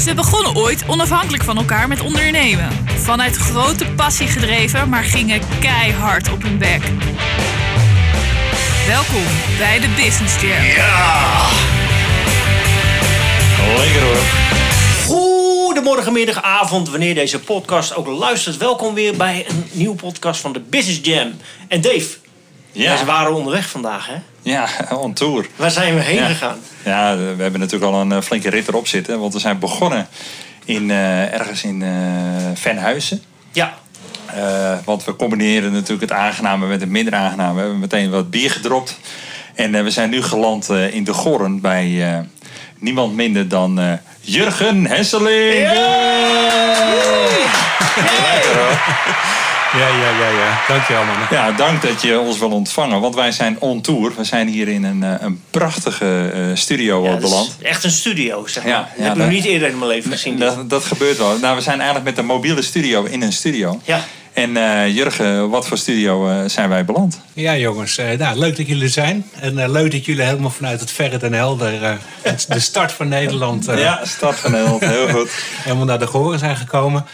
Ze begonnen ooit onafhankelijk van elkaar met ondernemen. Vanuit grote passie gedreven, maar gingen keihard op hun bek. Welkom bij de Business Jam. Ja! Lekker hoor. Goedemorgen, middag, avond, wanneer deze podcast ook luistert. Welkom weer bij een nieuwe podcast van de Business Jam. En Dave, Ja. wij waren onderweg vandaag, hè? Ja, on tour. Waar zijn we heen Ja. gegaan? Ja, we hebben natuurlijk al een eh, flinke rit erop zitten. Want we zijn begonnen in, eh, ergens in eh Venhuizen. Ja, want we combineren natuurlijk het aangename met het minder aangename. We hebben meteen wat bier gedropt. En we zijn nu geland in de Goren bij niemand minder dan Jurgen Hesseling. Lekker hoor. Ja, ja, ja, ja. Dankjewel, man. Ja, dank dat je ons wil ontvangen. Want wij zijn on tour. We zijn hier in een, eh, een prachtige eh, studio ja beland. echt een studio, zeg maar. Ja, dat ja, heb ik nog niet eerder in mijn leven gezien. Dat, dat gebeurt wel. Nou, we zijn eigenlijk met een mobiele studio in een studio. Ja, En eh, Jurgen, wat voor studio eh, zijn wij beland? Ja, jongens. eh, nou, leuk dat jullie er zijn. En leuk dat jullie helemaal vanuit het verre Den Helder... eh, het- de start van Nederland... eh, ja, start van Nederland. Heel goed. helemaal naar de Goren zijn gekomen.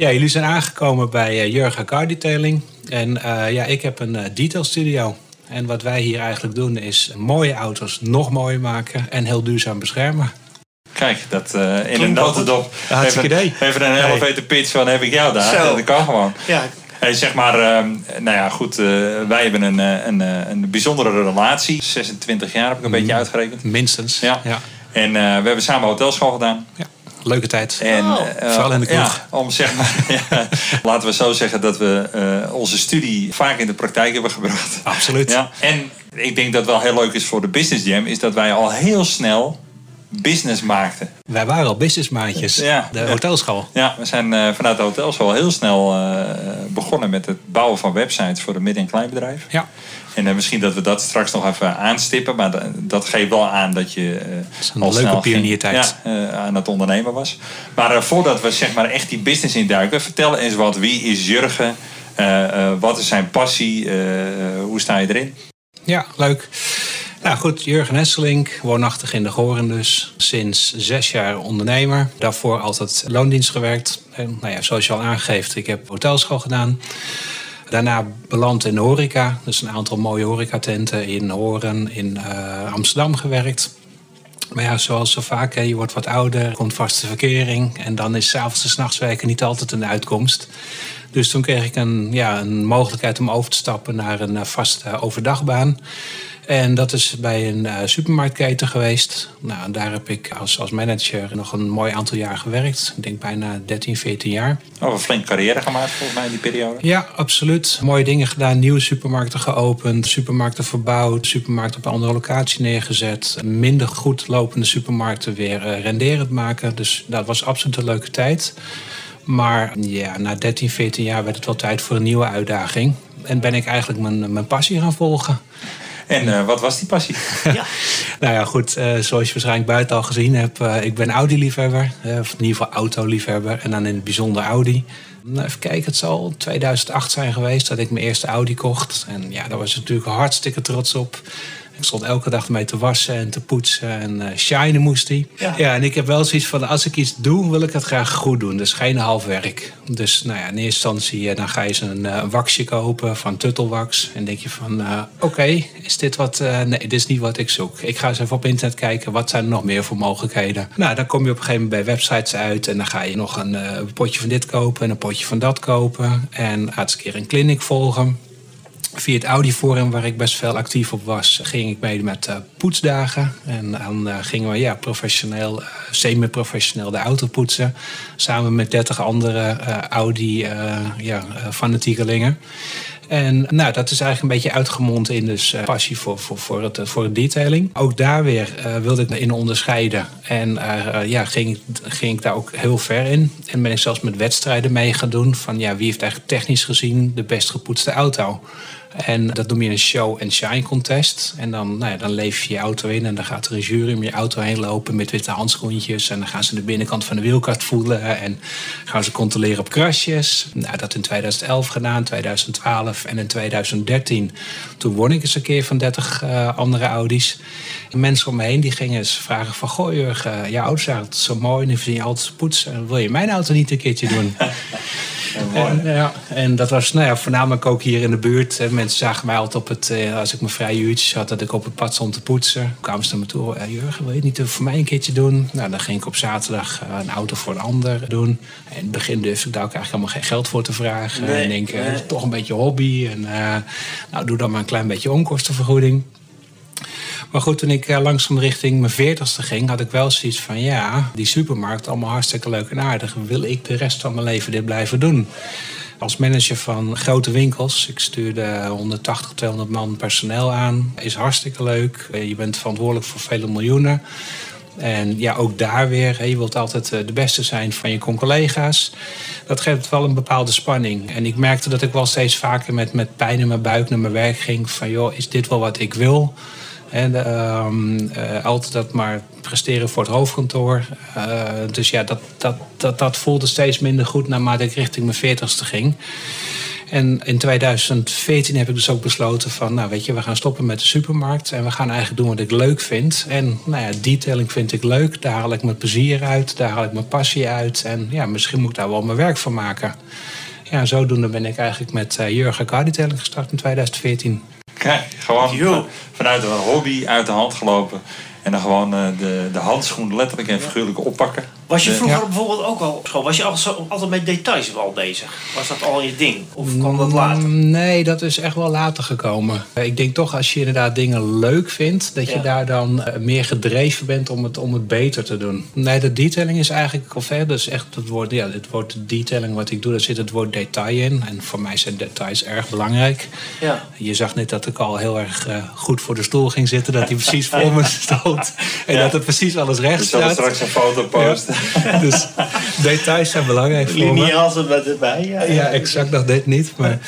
Ja, jullie zijn aangekomen bij eh, Jurgen Car Detailing. En eh, ja, ik heb een eh, detail studio. En wat wij hier eigenlijk doen is mooie auto's nog mooier maken... en heel duurzaam beschermen. Kijk, dat eh, in een. Ja, hartstikke even, idee. even een elevator pitch van heb ik jou daar. Zo. Dat kan gewoon. ja. Hey, zeg maar, ehm, nou ja, goed. eh, wij hebben een, een, een bijzondere relatie. 26 jaar heb ik een beetje uitgerekend. Minstens. Ja. ja. En eh, we hebben samen hotelschool gedaan. ja. Leuke tijd. En, Oh, eh, vooral in de kroeg. Ja, om zeg maar, ja, laten we zo zeggen dat we eh, onze studie vaak in de praktijk hebben gebracht. Absoluut. Ja, en ik denk dat wel heel leuk is voor de Business Jam, is dat wij al heel snel business maakten. Wij waren al businessmaatjes. Ja. De hotelschool. Ja, we zijn eh, vanuit de hotelschool heel snel eh, begonnen met het bouwen van websites voor de midden- en kleinbedrijf. Ja. En eh, misschien dat we dat straks nog even aanstippen, maar da- dat geeft wel aan dat je een al leuke ging- pioniertijd. ja, eh, aan het ondernemen was. Maar voordat we zeg maar echt die business induiken, vertel eens wat. Wie is Jurgen? Wat is zijn passie? Hoe sta je erin? Ja, leuk. Nou goed, Jurgen Hesselink, woonachtig in de Goren dus. Sinds zes jaar ondernemer. Daarvoor altijd loondienst gewerkt. En, nou ja, zoals je al aangeeft, ik heb hotelschool gedaan. Daarna beland in de horeca. Dus een aantal mooie horecatenten in Horen, in eh, Amsterdam gewerkt. Maar ja, zoals zo vaak, hè, je wordt wat ouder, komt vaste verkering. En dan is s'avonds en s'nachts werken niet altijd een uitkomst. Dus toen kreeg ik een, ja, een mogelijkheid om over te stappen naar een eh, vaste overdagbaan. En dat is bij een eh, supermarktketen geweest. Nou, daar heb ik als, als manager nog een mooi aantal jaar gewerkt. Ik denk bijna 13, 14 jaar. Oh, een flinke carrière gemaakt volgens mij in die periode. Ja, absoluut. Mooie dingen gedaan. Nieuwe supermarkten geopend. Supermarkten verbouwd. Supermarkten op een andere locatie neergezet. Minder goed lopende supermarkten weer eh, renderend maken. Dus dat was absoluut een leuke tijd. Maar ja, na 13, 14 jaar werd het wel tijd voor een nieuwe uitdaging. En ben ik eigenlijk mijn, mijn passie gaan volgen. En eh, wat was die passie? ja. Nou ja, goed, eh, zoals je waarschijnlijk buiten al gezien hebt, eh, ik ben Audi-liefhebber. of in ieder geval auto-liefhebber. En dan in het bijzonder Audi. Nou, even kijken, het zal 2008 zijn geweest dat ik mijn eerste Audi kocht. En ja, daar was ik natuurlijk hartstikke trots op. Ik stond elke dag mee te wassen en te poetsen en eh shinen moest hij. Ja. Ja. en ik heb wel zoiets van, als ik iets doe, wil ik het graag goed doen. Dus geen half werk. Dus nou ja, in eerste instantie eh, dan ga je zo'n eh, waxje kopen van Tuttelwax. En denk je van, oké, is dit wat... nee, dit is niet wat ik zoek. Ik ga eens even op internet kijken, wat zijn er nog meer voor mogelijkheden? Nou, dan kom je op een gegeven moment bij websites uit... en dan ga je nog een potje van dit kopen en een potje van dat kopen. En gaat eens een keer een clinic volgen. Via het Audi Forum, waar ik best veel actief op was, ging ik mee met eh, poetsdagen. En dan eh, gingen we ja, professioneel, eh, semi-professioneel de auto poetsen. Samen met 30 andere Audi eh ja. En nou, dat is eigenlijk een beetje uitgemond in dus eh, passie voor, voor, voor, het, voor het detailing. Ook daar weer eh, wilde ik me in onderscheiden. En eh, ja, ging, ging ik daar ook heel ver in. En ben ik zelfs met wedstrijden mee gaan doen. Van ja, wie heeft eigenlijk technisch gezien de best gepoetste auto? En dat noem je een show and shine contest. En dan, nou ja, dan leef je je auto in en dan gaat er een jury om je auto heen lopen met witte handschoentjes. En dan gaan ze de binnenkant van de wielkast voelen en gaan ze controleren op krasjes. Nou, dat in 2011 gedaan, 2012 en in 2013. Toen won ik eens een keer van 30 uh, andere Audi's. En mensen om me heen die gingen eens vragen van... Goh Jurgen, je auto is zo mooi en die verdien je altijd poetsen. Wil je mijn auto niet een keertje doen? En, ja, en dat was nou ja, voornamelijk ook hier in de buurt. Mensen zagen mij altijd op het, eh, als ik mijn vrije uurtjes had, dat ik op het pad stond te poetsen. kwamen ze naar me toe, eh, Jurgen, wil je het niet voor mij een keertje doen? Nou, dan ging ik op zaterdag eh, een auto voor een ander doen. En in het begin durfde ik daar ook eigenlijk helemaal geen geld voor te vragen. Nee, en denk, nee. toch een beetje hobby. En nou, doe dan maar een klein beetje onkostenvergoeding. Maar goed, toen ik langzaam richting mijn veertigste ging, had ik wel zoiets van: ja, die supermarkt, allemaal hartstikke leuk en aardig. Wil ik de rest van mijn leven dit blijven doen? Als manager van grote winkels, ik stuurde 180, 200 man personeel aan. Is hartstikke leuk. Je bent verantwoordelijk voor vele miljoenen. En ja, ook daar weer, je wilt altijd de beste zijn van je collega's. Dat geeft wel een bepaalde spanning. En ik merkte dat ik wel steeds vaker met, met pijn in mijn buik naar mijn werk ging. Van joh, is dit wel wat ik wil? En uh, altijd dat maar presteren voor het hoofdkantoor. Uh, dus ja, dat, dat, dat, dat voelde steeds minder goed naarmate ik richting mijn veertigste ging. En in 2014 heb ik dus ook besloten van, nou weet je, we gaan stoppen met de supermarkt. En we gaan eigenlijk doen wat ik leuk vind. En nou ja, detailing vind ik leuk. Daar haal ik mijn plezier uit. Daar haal ik mijn passie uit. En ja, misschien moet ik daar wel mijn werk van maken. Ja, zodoende ben ik eigenlijk met uh, Jurgen Car Detailing gestart in 2014. Kijk, gewoon vanuit een hobby uit de hand gelopen. En dan gewoon uh, de, de handschoen letterlijk en figuurlijk oppakken. Was je vroeger bijvoorbeeld ook al op school? Was je altijd met details al bezig? Was dat al je ding? Of kwam dat later? Nee, dat is echt wel later gekomen. Ik denk toch als je inderdaad dingen leuk vindt, dat je daar dan meer gedreven bent om het, om het beter te doen. Nee, de detailing is eigenlijk al ver. Dus echt het woord, ja, het woord detailing wat ik doe, daar zit het woord detail in. En voor mij zijn details erg belangrijk. Ja. Je zag net dat ik al heel erg uh, goed voor de stoel ging zitten, dat hij precies voor me stond. En dat er precies alles recht staat. Ik zal straks een foto posten. dus details zijn belangrijk voor me. altijd met erbij. Ja, ja, exact, dat deed niet. Maar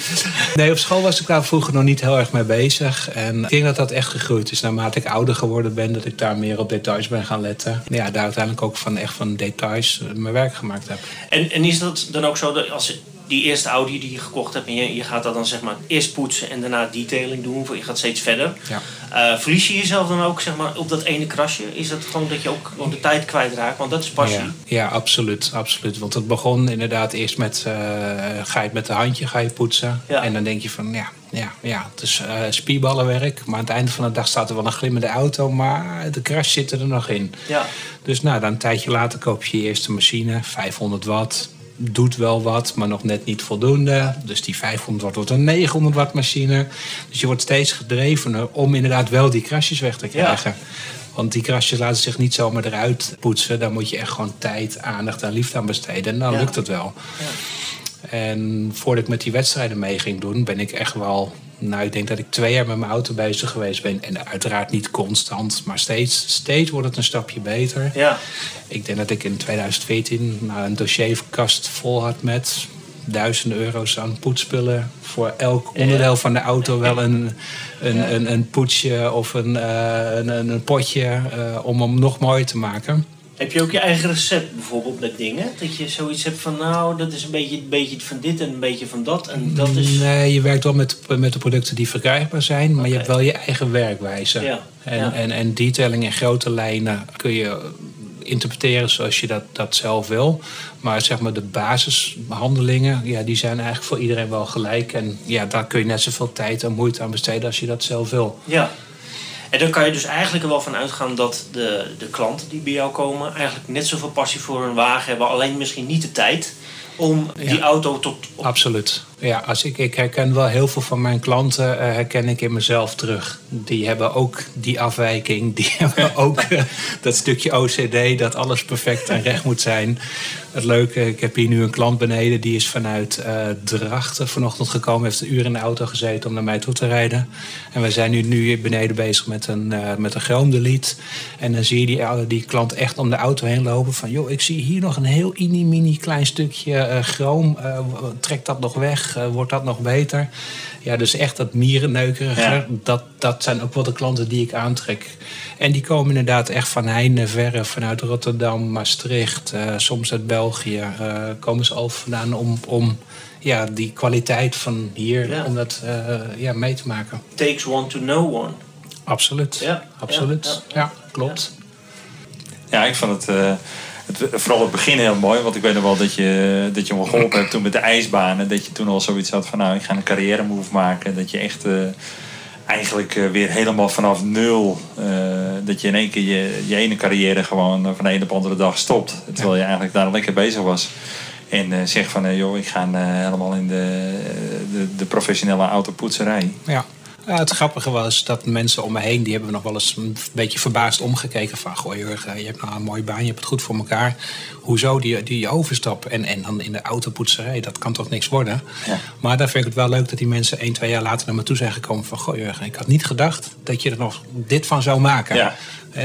nee, op school was ik daar vroeger nog niet heel erg mee bezig. En ik denk dat dat echt gegroeid is. Naarmate ik ouder geworden ben, dat ik daar meer op details ben gaan letten. Ja, daar uiteindelijk ook van echt van details mijn werk gemaakt heb. En, en is dat dan ook zo dat als die eerste Audi die je gekocht hebt en je, je gaat dat dan zeg maar eerst poetsen en daarna detailing doen, je gaat steeds verder. Ja. Uh, verlies je jezelf dan ook zeg maar, op dat ene krasje? Is dat gewoon dat je ook de tijd kwijtraakt? Want dat is passie. Ja, ja absoluut, absoluut. Want het begon inderdaad eerst met, uh, ga je met de handje ga je poetsen. Ja. En dan denk je van, ja, ja, ja het is uh, spierballenwerk. Maar aan het einde van de dag staat er wel een glimmende auto, maar de crash zit er nog in. Ja. Dus nou, dan een tijdje later koop je je eerste machine, 500 watt doet wel wat, maar nog net niet voldoende. Dus die 500 watt wordt een 900 watt machine. Dus je wordt steeds gedrevener om inderdaad wel die krasjes weg te krijgen. Want die krasjes laten zich niet zomaar eruit poetsen. Daar moet je echt gewoon tijd, aandacht en liefde aan besteden. En dan lukt het wel. Ja. En voordat ik met die wedstrijden mee ging doen, ben ik echt wel nou, ik denk dat ik twee jaar met mijn auto bezig geweest ben. En uiteraard niet constant, maar steeds, steeds wordt het een stapje beter. Ja. Ik denk dat ik in 2014 nou, een dossierkast vol had met duizenden euro's aan poetspullen. Voor elk onderdeel van de auto wel een, een, een, een, poetsje of een, uh, een, een, potje uh, om hem nog mooier te maken. Heb je ook je eigen recept bijvoorbeeld met dingen? Dat je zoiets hebt van nou, dat is een beetje, een beetje van dit en een beetje van dat. En dat is... Nee, je werkt wel met, met de producten die verkrijgbaar zijn, maar je hebt wel je eigen werkwijze. Ja. En, ja. en, en detailing in grote lijnen kun je interpreteren zoals je dat, dat zelf wil. Maar zeg maar de basisbehandelingen, ja, die zijn eigenlijk voor iedereen wel gelijk. En ja, daar kun je net zoveel tijd en moeite aan besteden als je dat zelf wil. Ja. En dan kan je dus eigenlijk er wel van uitgaan dat de, de klanten die bij jou komen... eigenlijk net zoveel passie voor hun wagen hebben. Alleen misschien niet de tijd om die auto tot... Absoluut. Ja, als ik, herken wel heel veel van mijn klanten, uh, herken ik in mezelf terug. Die hebben ook die afwijking, die hebben ook uh, dat stukje OCD, dat alles perfect en recht moet zijn. Het leuke, ik heb hier nu een klant beneden, die is vanuit uh, Drachten vanochtend gekomen, heeft een uur in de auto gezeten om naar mij toe te rijden. En we zijn nu, nu beneden bezig met een, met een. En dan zie je die, die klant echt om de auto heen lopen van, joh, ik zie hier nog een heel mini-mini klein stukje chroom, trek dat nog weg. Weg? Eh, wordt dat nog beter? Ja, dus echt dat mierenneukerige, Ja. dat, dat zijn ook wel de klanten die ik aantrek. En die komen inderdaad echt van heinde verre, vanuit Rotterdam, Maastricht, eh, soms uit België. eh, komen ze al vandaan om, om ja, die kwaliteit van hier, Ja. om dat ja, mee te maken. Takes one to know one. Absoluut. Ja, Absoluut. ja, klopt. Ja, ik vond het, het vooral het begin heel mooi. Want ik weet nog wel dat je, dat je me geholpen hebt toen met de ijsbanen. Dat je toen al zoiets had van nou, ik ga een carrière move maken. Dat je echt eh, eigenlijk eh, weer helemaal vanaf nul... eh, dat je in één keer je, je ene carrière gewoon van de ene op de andere dag stopt. Terwijl je eigenlijk daar lekker bezig was. En eh zeg van, joh, ik ga helemaal in de, de, de professionele autopoetserij. Ja. Ja, het grappige was dat mensen om me heen, die hebben nog wel eens een beetje verbaasd omgekeken van, goh Jurgen, je hebt nou een mooie baan, je hebt het goed voor elkaar. Hoezo die, die overstap en, en dan in de autopoetserij, dat kan toch niks worden? Ja. Maar daar vind ik het wel leuk dat die mensen één, twee jaar later naar me toe zijn gekomen van, goh Jurgen, ik had niet gedacht dat je er nog dit van zou maken. Ja.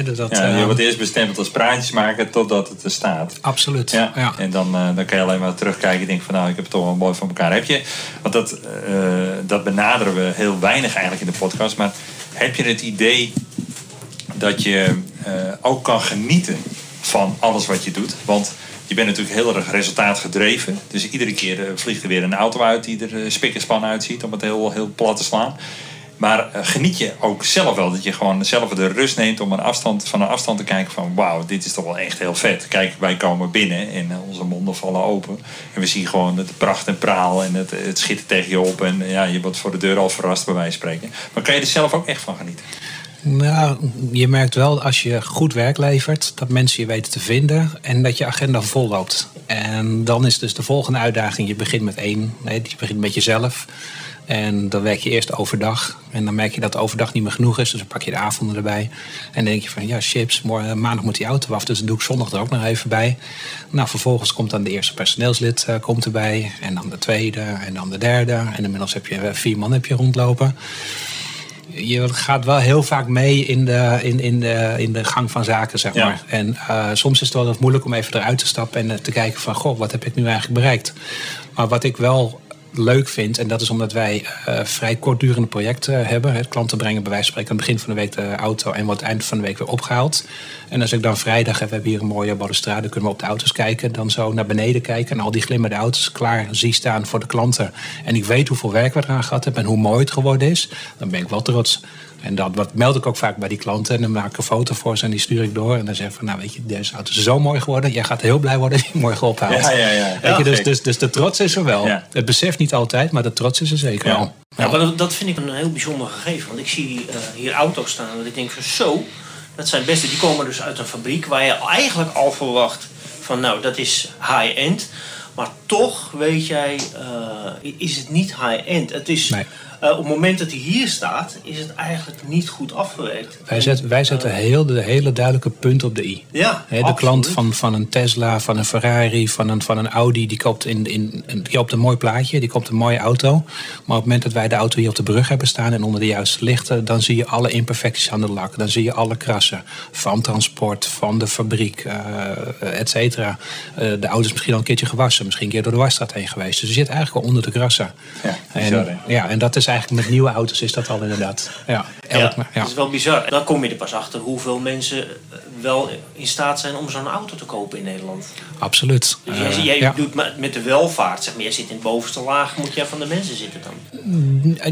Dus dat, Ja, eh, je wordt eerst bestempeld als praatjes maken totdat het er staat. Absoluut. Ja. Ja. En dan, eh, dan kan je alleen maar terugkijken en denken van nou, ik heb het toch wel mooi voor elkaar. Heb je, want dat, eh, dat benaderen we heel weinig eigenlijk in de podcast. Maar heb je het idee dat je eh, ook kan genieten van alles wat je doet? Want je bent natuurlijk heel erg resultaatgedreven. Dus iedere keer eh, vliegt er weer een auto uit die er eh, spik en span uitziet. Om het heel, heel plat te slaan. Maar eh, geniet je ook zelf wel dat je gewoon zelf de rust neemt om een afstand, van een afstand te kijken van wauw, dit is toch wel echt heel vet. Kijk, wij komen binnen en eh, onze monden vallen open. En we zien gewoon het pracht en praal en het, het schittert tegen je op. En ja, je wordt voor de deur al verrast bij wijze van spreken. Maar kan je er zelf ook echt van genieten? Nou, je merkt wel als je goed werk levert, dat mensen je weten te vinden en dat je agenda vol loopt. En dan is dus de volgende uitdaging, je begint met één, nee, je begint met jezelf. En dan werk je eerst overdag. En dan merk je dat overdag niet meer genoeg is. Dus dan pak je de avonden erbij. En dan denk je van ja, chips, morgen, maandag moet die auto af. Dus dan doe ik zondag er ook nog even bij. Nou, vervolgens komt dan de eerste personeelslid eh, komt erbij. En dan de tweede en dan de derde. En inmiddels heb je eh, vier man heb je rondlopen je gaat wel heel vaak mee in de, in, in de, in de gang van zaken, zeg Ja. maar. En eh, soms is het wel wat moeilijk om even eruit te stappen en eh, te kijken van... goh, wat heb ik nu eigenlijk bereikt? Maar wat ik wel leuk vind, en dat is omdat wij eh, vrij kortdurende projecten hebben. Hè. Klanten brengen bij wijze van spreken aan het begin van de week de auto... en wordt eind van de week weer opgehaald. En als ik dan vrijdag heb, we hebben hier een mooie balustrade... kunnen we op de auto's kijken, dan zo naar beneden kijken... en al die glimmende auto's klaar zie staan voor de klanten. En ik weet hoeveel werk we eraan gehad hebben en hoe mooi het geworden is. Dan ben ik wel trots. En dat wat meld ik ook vaak bij die klanten. En dan maak ik een foto voor ze en die stuur ik door. En dan zeg ik van, nou weet je, deze auto is zo mooi geworden. Jij gaat heel blij worden als je hem morgen ophaalt. Ja, ja, ja. Weet je, dus, dus, dus de trots is er wel. Ja. Het besef niet altijd, maar de trots is er zeker Ja. wel. Ja, maar dat, dat vind ik een heel bijzonder gegeven. Want ik zie eh, hier auto's staan dat ik denk van zo, dat zijn beste. Die komen dus uit een fabriek waar je eigenlijk al verwacht van nou, dat is high-end. Maar toch weet jij, eh, is het niet high-end. Het is, Nee. Eh, op het moment dat hij hier staat, is het eigenlijk niet goed afgewerkt. Wij zetten, wij zetten heel de hele duidelijke punt op de i. Ja, de klant van, van een Tesla, van een Ferrari, van een, van een Audi, die koopt, in, in, die koopt een mooi plaatje, die koopt een mooie auto. Maar op het moment dat wij de auto hier op de brug hebben staan en onder de juiste lichten, dan zie je alle imperfecties aan de lak. Dan zie je alle krassen. Van transport, van de fabriek, eh et cetera. Eh, de auto is misschien al een keertje gewassen, misschien een keer door de wasstraat heen geweest. Dus je zit eigenlijk al onder de krassen. Ja, en, ja, en dat is eigenlijk met nieuwe auto's is dat al inderdaad. Ja, elk, Ja, ja. dat is wel bizar. En dan kom je er pas achter hoeveel mensen eh, wel in staat zijn om zo'n auto te kopen in Nederland. absoluut. Dus Eh, jij, jij ja. doet met met de welvaart, zeg maar, jij zit in het bovenste laag, moet jij van de mensen zitten dan?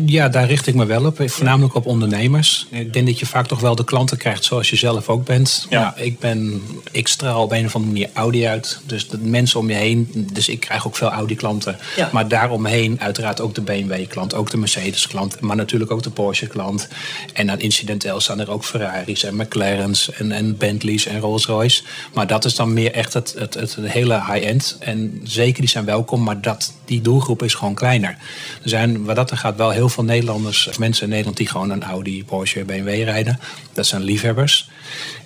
Ja, daar richt ik me wel op. Voornamelijk op ondernemers. Ik denk dat je vaak toch wel de klanten krijgt zoals je zelf ook bent. Ja. Ik, ben, ik straal op een of andere manier Audi uit. Dus de mensen om je heen. Dus ik krijg ook veel Audi-klanten. Ja. Maar daaromheen uiteraard ook de BMW-klant. Ook de Mercedes-klant. Maar natuurlijk ook de Porsche-klant. En dan incidenteel staan er ook Ferraris en McLaren's en, en Bentleys en Rolls-Royce. Maar dat is dan meer echt het, het, het hele high-end. En zeker, die zijn welkom. Maar dat, die doelgroep is gewoon kleiner. Er zijn, wat dat er gaat, wel heel veel Nederlanders, of mensen in Nederland die gewoon een Audi, Porsche, BMW rijden. Dat zijn liefhebbers.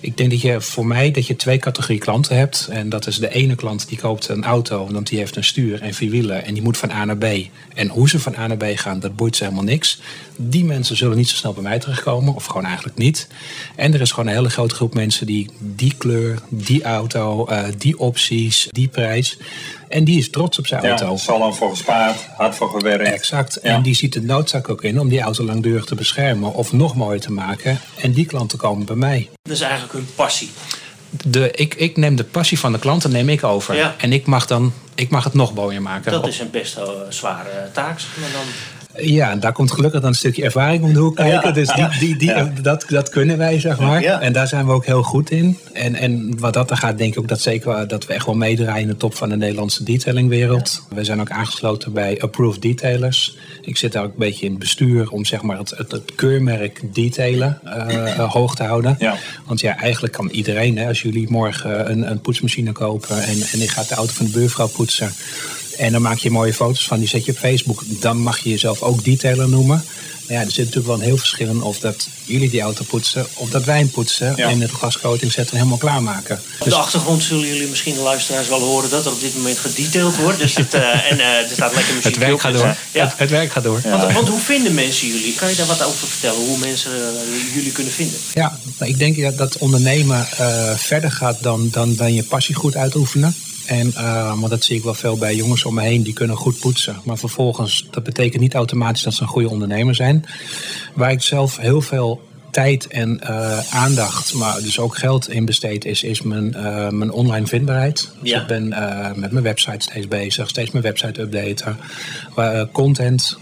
Ik denk dat je voor mij dat je twee categorieën klanten hebt. En dat is de ene klant die koopt een auto, want die heeft een stuur en vier wielen. En die moet van A naar B. En hoe ze van A naar B gaan, dat boeit ze helemaal niks. Die mensen zullen niet zo snel bij mij terechtkomen, of gewoon eigenlijk niet. En er is gewoon een hele grote groep mensen die die kleur, die auto, uh, die opties, die prijs. En die is trots op zijn Ja, auto. zal dan voor gespaard, hard voor gewerkt. Exact. Ja. En die ziet de noodzaak ook in om die auto langdurig te beschermen of nog mooier te maken. En die klanten komen bij mij. Dat is eigenlijk hun passie. De, ik, ik neem de passie van de klanten neem ik over. Ja. En ik mag, dan, ik mag het nog mooier maken. Dat is een best eh, zware taak. zeg Maar dan, Ja, en daar komt gelukkig dan een stukje ervaring om de hoek kijken. Ja. Dus die, die, die, Ja. dat, dat kunnen wij, zeg maar. Ja. En daar zijn we ook heel goed in. En, en wat dat er gaat, denk ik ook dat, zeker, dat we echt wel meedraaien in de top van de Nederlandse detailingwereld. We zijn ook aangesloten bij Approved Detailers. Ik zit daar ook een beetje in het bestuur om zeg maar, het, het, het keurmerk detailen eh, eh, hoog te houden. Ja. Want ja, eigenlijk kan iedereen, hè, als jullie morgen een, een poetsmachine kopen en, en je gaat de auto van de buurvrouw poetsen. En dan maak je mooie foto's van, die zet je op Facebook. Dan mag je jezelf ook detailer noemen. Maar ja, er zit natuurlijk wel een heel verschil in of dat jullie die auto poetsen of dat wij hem poetsen. Ja. En het glascoating zetten en helemaal klaarmaken. op de achtergrond zullen jullie misschien de luisteraars wel horen dat er op dit moment gedetailed wordt. Dus het, eh, en eh, er staat lekker muziek Het werk op, gaat dus, door. Ja. Het, het werk gaat door. Want, want hoe vinden mensen jullie? Kan je daar wat over vertellen? Hoe mensen eh, jullie kunnen vinden? Ja, maar ik denk dat, dat ondernemen eh, verder gaat dan, dan, dan je passie goed uitoefenen. En, eh, want dat zie ik wel veel bij jongens om me heen, die kunnen goed poetsen. Maar vervolgens, dat betekent niet automatisch dat ze een goede ondernemer zijn. Waar ik zelf heel veel tijd en eh, aandacht, maar dus ook geld in besteed is, is mijn, eh, mijn online vindbaarheid. Dus Ja. ik ben eh, met mijn website steeds bezig, steeds mijn website updaten. Content.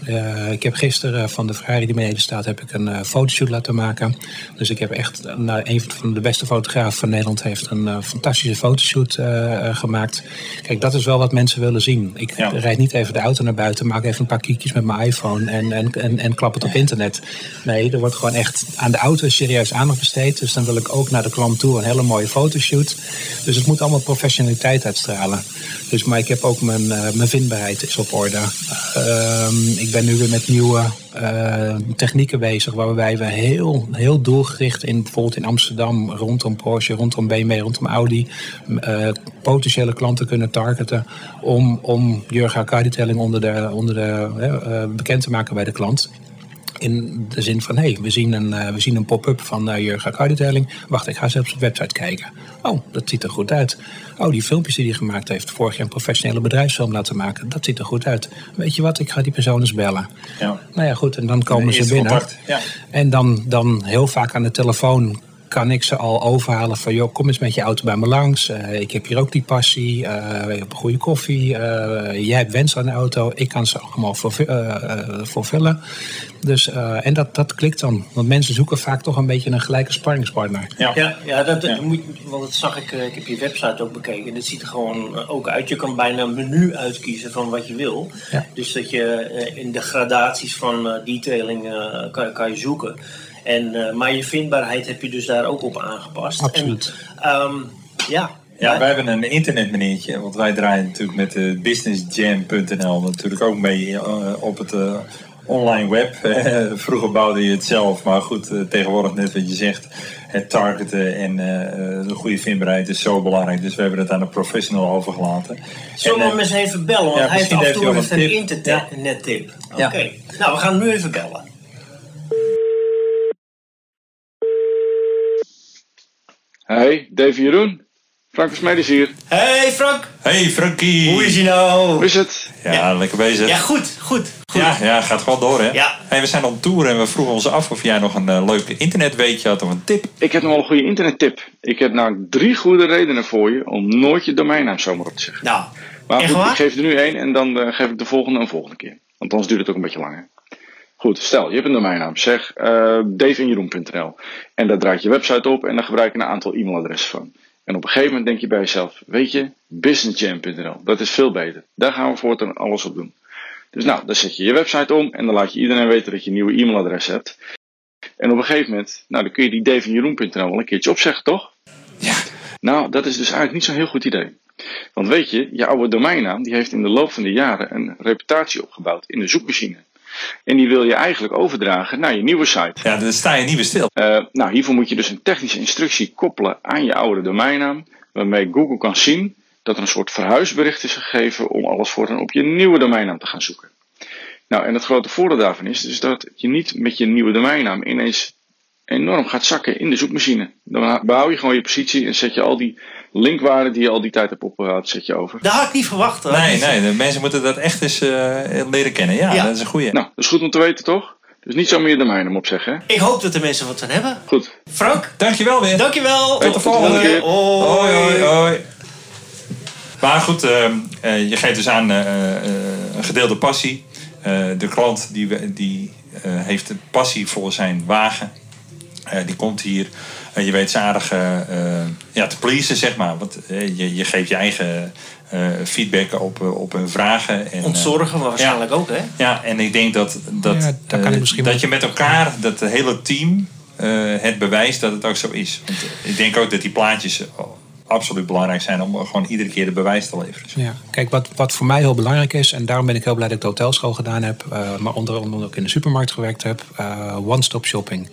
ik heb gisteren van de Ferrari die beneden staat, heb ik een fotoshoot laten maken. Dus ik heb echt, nou, een van de beste fotografen van Nederland heeft een fantastische fotoshoot gemaakt. Kijk, dat is wel wat mensen willen zien. Ik Ja. rijd niet even de auto naar buiten, maak even een paar kiekjes met mijn iPhone en, en, en, en klap het op internet. Nee, er wordt gewoon echt aan de auto serieus aandacht besteed. Dus dan wil ik ook naar de klant toe een hele mooie fotoshoot. Dus het moet allemaal professionaliteit uitstralen. Dus, maar ik heb ook mijn, eh, mijn vindbaarheid is op orde. Ehm, ik ben nu weer met nieuwe eh, technieken bezig waarbij we heel, heel doelgericht in bijvoorbeeld in Amsterdam rondom Porsche, rondom BMW, rondom Audi eh, potentiële klanten kunnen targeten om, om Jurgen Car-detailing onder de, onder de, bekend te maken bij de klant. In de zin van, hé, hey, we zien een, eh, we zien een pop-up van uh, Jurgen Car-detailing. Wacht, ik ga eens op de website kijken. Oh, dat ziet er goed uit. Oh, die filmpjes die hij gemaakt heeft, vorig jaar een professionele bedrijfsfilm laten maken. Dat ziet er goed uit. Weet je wat, ik ga die persoon eens bellen. Ja. Nou ja, goed, en dan komen ze binnen. contact, ja. En dan, dan heel vaak aan de telefoon kan ik ze al overhalen van... joh, kom eens met je auto bij me langs. Eh, ik heb hier ook die passie. eh we hebben goede koffie. eh, jij hebt wens aan de auto. Ik kan ze allemaal vervu- vervullen. Dus, eh, en dat, dat klikt dan. Want mensen zoeken vaak toch een beetje een gelijke sparringspartner. Ja. Ja, ja, dat, Ja. Moet, want dat zag ik, ik heb je website ook bekeken. Het ziet er gewoon ook uit. Je kan bijna een menu uitkiezen van wat je wil. Ja. Dus dat je in de gradaties van detailing eh, kan, kan je zoeken. En, eh, maar je vindbaarheid heb je dus daar ook op aangepast. Absoluut. En, ehm, ja. Ja, wij hebben een internetmeneertje, want wij draaien natuurlijk met de businessjam.nl natuurlijk ook mee eh, op het eh, online web. Vroeger bouwde je het zelf, maar goed, eh, tegenwoordig net wat je zegt, het targeten en eh, de goede vindbaarheid is zo belangrijk. Dus we hebben het aan een professional overgelaten. Zullen we hem eh, eens even bellen? Want ja, hij heeft af en toe een een tip. internettip. Oké. Ja. Nou, we gaan hem nu even bellen. Hey, Dave Jeroen. Frank Versmedis hier. Hey Frank, Hey Frankie! hoe is hij nou? Hoe is het? Ja, Ja. lekker bezig. Ja, goed, goed. goed. Ja, ja, gaat gewoon door hè. Ja. Hey, we zijn op tour en we vroegen ons af of jij nog een eh, leuk internetweetje had of een tip. Ik heb nog wel een goede internettip. Ik heb nou drie goede redenen voor je om nooit je domeinnaam zomaar op te zeggen. Nou, Maar echt goed, waar? ik geef er nu één en dan eh, geef ik de volgende een volgende keer. Want anders duurt het ook een beetje langer. Goed, stel, je hebt een domeinnaam. Zeg uh, En daar draait je website op en daar gebruik je een aantal e-mailadressen van. En op een gegeven moment denk je bij jezelf, weet je, businessjam.nl, dat is veel beter. Daar gaan we voortaan alles op doen. Dus nou, dan zet je je website om en dan laat je iedereen weten dat je een nieuwe e-mailadres hebt. En op een gegeven moment, nou dan kun je die daveinjeroen.nl wel een keertje opzeggen, toch? Ja. Nou, dat is dus eigenlijk niet zo'n heel goed idee. Want weet je, je oude domeinnaam die heeft in de loop van de jaren een reputatie opgebouwd in de zoekmachine. En die wil je eigenlijk overdragen naar je nieuwe site. Ja, dan sta je niet meer stil. Uh, nou, hiervoor moet je dus een technische instructie koppelen aan je oude domeinnaam. Waarmee Google kan zien dat er een soort verhuisbericht is gegeven om alles voortaan op je nieuwe domeinnaam te gaan zoeken. Nou, en het grote voordeel daarvan is dus dat je niet met je nieuwe domeinnaam ineens enorm gaat zakken in de zoekmachine. Dan behoud je gewoon je positie en zet je al die linkwaarden die je al die tijd hebt opgehaald, zet je over. Dat had ik niet verwacht. Hoor. Nee, nee, de mensen moeten dat echt eens uh, leren kennen. Ja, ja, dat is een goeie. Nou, dat is goed om te weten, toch? Dus niet zo meer domeinnaam opzeggen. Hè? Ik hoop dat de mensen wat van hebben. Goed. Frank. Dankjewel weer. Dankjewel. Tot de volgende keer. Hoi, hoi, hoi. Maar goed, uh, uh, je geeft dus aan een gedeelde passie. de klant die, die heeft een passie voor zijn wagen. Die komt hier uh, je weet ze aardig uh, ja, te pleasen, zeg maar. Want je, je geeft je eigen feedback op, op hun vragen. En, Ontzorgen waarschijnlijk ook, hè? Ja, en ik denk dat, dat, ja, kan ik dat je met elkaar, dat hele team, het bewijst dat het ook zo is. Want ik denk ook dat die plaatjes absoluut belangrijk zijn om gewoon iedere keer de bewijs te leveren. Ja, kijk, wat, wat voor mij heel belangrijk is, en daarom ben ik heel blij dat ik de hotelschool gedaan heb, uh, maar onder andere ook in de supermarkt gewerkt heb, uh, one-stop shopping.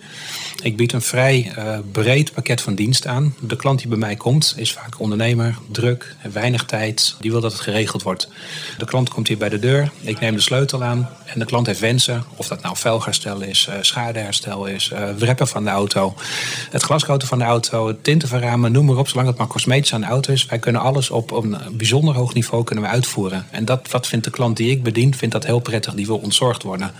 Ik bied een vrij uh, breed pakket van diensten aan. De klant die bij mij komt is vaak ondernemer, druk, weinig tijd. Die wil dat het geregeld wordt. De klant komt hier bij de deur. Ik neem de sleutel aan. En de klant heeft wensen. Of dat nou velgerstel is, schadeherstel is, wreppen van de auto. Het glascoaten van de auto, tinten van ramen, noem maar op. Zolang het maar cosmetisch aan de auto is. Wij kunnen alles op een bijzonder hoog niveau kunnen we uitvoeren. En dat wat vindt de klant die ik bedien, vindt dat heel prettig. Die wil ontzorgd worden.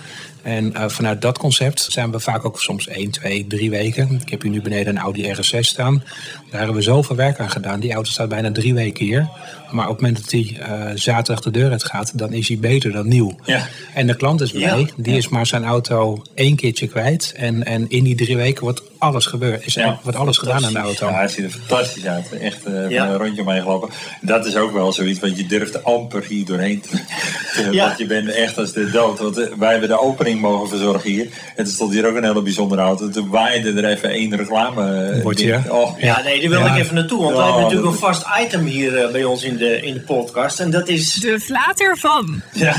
En uh, vanuit dat concept zijn we vaak ook soms 1, 2, 3 weken. Ik heb hier nu beneden een Audi RS6 staan. Daar hebben we zoveel werk aan gedaan. Die auto staat bijna drie weken hier. Maar op het moment dat hij uh, zaterdag de deur uit gaat, dan is hij beter dan nieuw. Ja. En de klant is blij. Ja. Die is maar zijn auto één keertje kwijt. En, en in die drie weken wordt alles gebeurd. Is ja. wordt alles gedaan aan de auto. Ja, hij ziet er fantastisch uit. Echt uh, ja. een rondje meegelopen. Dat is ook wel zoiets, want je durft amper hier doorheen te. ja. Want je bent echt als de dood. Want wij hebben de opening mogen verzorgen hier. En er stond hier ook een hele bijzondere auto. Toen waaide er even één reclame. Bordje. Oh. Ja, nee, die wil ik even naartoe. Want oh, wij hebben natuurlijk een vast item hier bij ons in de, in de podcast. En dat is... De flater van. Ja,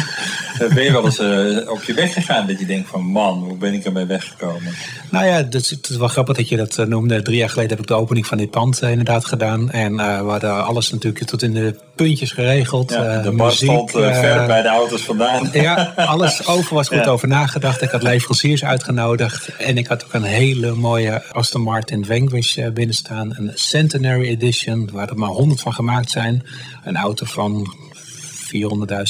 ben je wel eens uh, op je weg gegaan dat je denkt van man, hoe ben ik ermee weggekomen? Nou ja, het is, het is wel grappig dat je dat uh, noemde. Drie jaar geleden heb ik de opening van dit pand uh, inderdaad gedaan. En we hadden alles natuurlijk tot in de puntjes geregeld. Ja, de bar stond ver bij de auto's vandaan. Ja, alles over was goed ja. over nagedacht. Ik had leveranciers uitgenodigd. En ik had ook een hele mooie Aston Martin Vanquish binnen staan. Een Centenary Edition, waar er maar honderd van gemaakt zijn. Een auto van